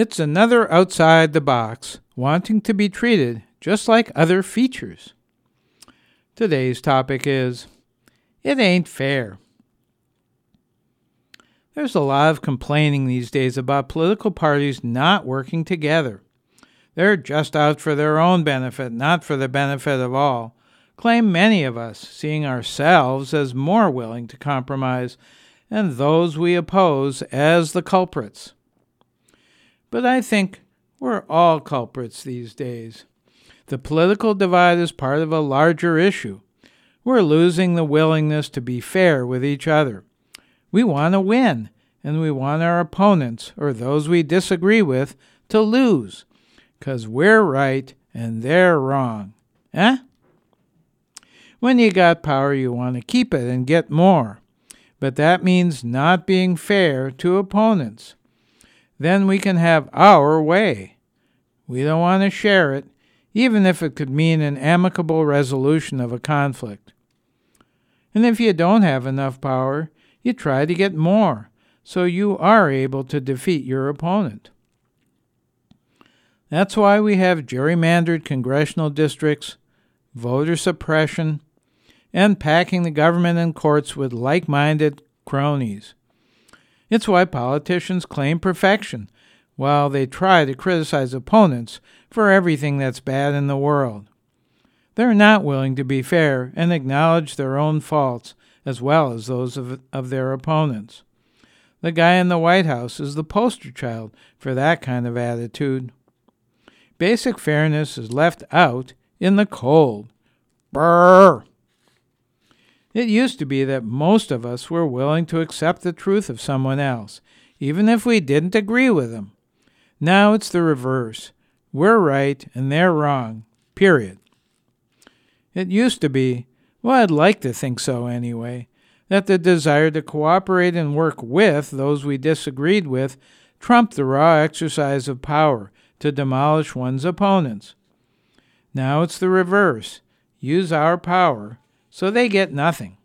It's another outside the box, wanting to be treated just like other features. Today's topic is It Ain't Fair. There's a lot of complaining these days about political parties not working together. They're just out for their own benefit, not for the benefit of all, claim many of us, seeing ourselves as more willing to compromise and those we oppose as the culprits. But I think we're all culprits these days. The political divide is part of a larger issue. We're losing the willingness to be fair with each other. We want to win, and we want our opponents, or those we disagree with, to lose, because we're right and they're wrong. Eh? When you got power, you want to keep it and get more. But that means not being fair to opponents. Then we can have our way. We don't want to share it, even if it could mean an amicable resolution of a conflict. And if you don't have enough power, you try to get more, so you are able to defeat your opponent. That's why we have gerrymandered congressional districts, voter suppression, and packing the government and courts with like minded cronies. It's why politicians claim perfection while they try to criticize opponents for everything that's bad in the world. They're not willing to be fair and acknowledge their own faults as well as those of, of their opponents. The guy in the White House is the poster child for that kind of attitude. Basic fairness is left out in the cold. Brrr! It used to be that most of us were willing to accept the truth of someone else, even if we didn't agree with them. Now it's the reverse. We're right and they're wrong. Period. It used to be, well, I'd like to think so anyway, that the desire to cooperate and work with those we disagreed with trumped the raw exercise of power to demolish one's opponents. Now it's the reverse. Use our power so they get nothing.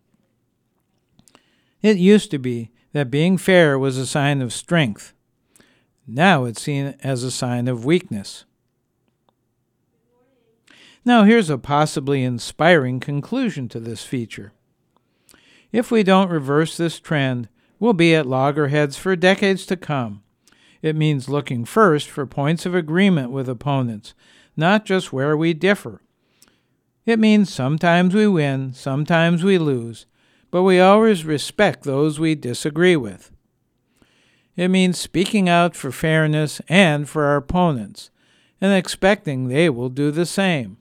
It used to be that being fair was a sign of strength. Now it's seen as a sign of weakness. Now, here's a possibly inspiring conclusion to this feature. If we don't reverse this trend, we'll be at loggerheads for decades to come. It means looking first for points of agreement with opponents, not just where we differ. It means sometimes we win, sometimes we lose, but we always respect those we disagree with. It means speaking out for fairness and for our opponents, and expecting they will do the same.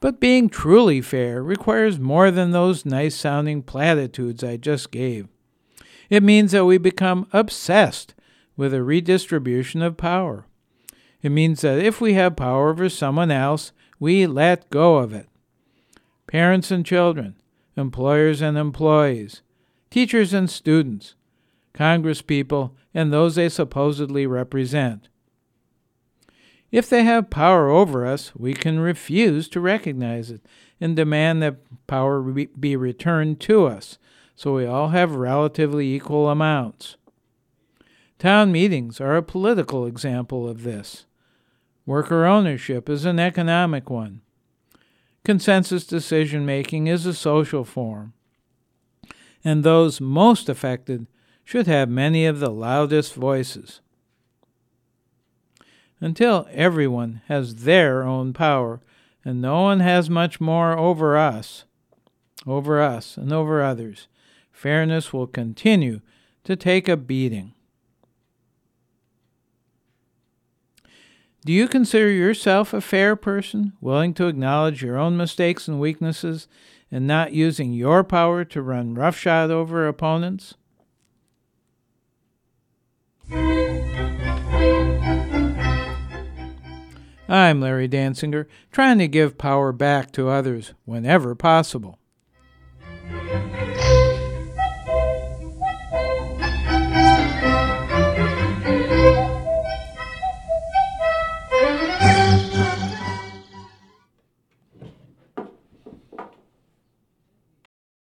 But being truly fair requires more than those nice sounding platitudes I just gave. It means that we become obsessed with a redistribution of power. It means that if we have power over someone else, we let go of it. Parents and children, employers and employees, teachers and students, congresspeople, and those they supposedly represent. If they have power over us, we can refuse to recognize it and demand that power be returned to us, so we all have relatively equal amounts. Town meetings are a political example of this. Worker ownership is an economic one. Consensus decision making is a social form. And those most affected should have many of the loudest voices. Until everyone has their own power, and no one has much more over us, over us, and over others, fairness will continue to take a beating. Do you consider yourself a fair person, willing to acknowledge your own mistakes and weaknesses, and not using your power to run roughshod over opponents? I'm Larry Dansinger, trying to give power back to others whenever possible.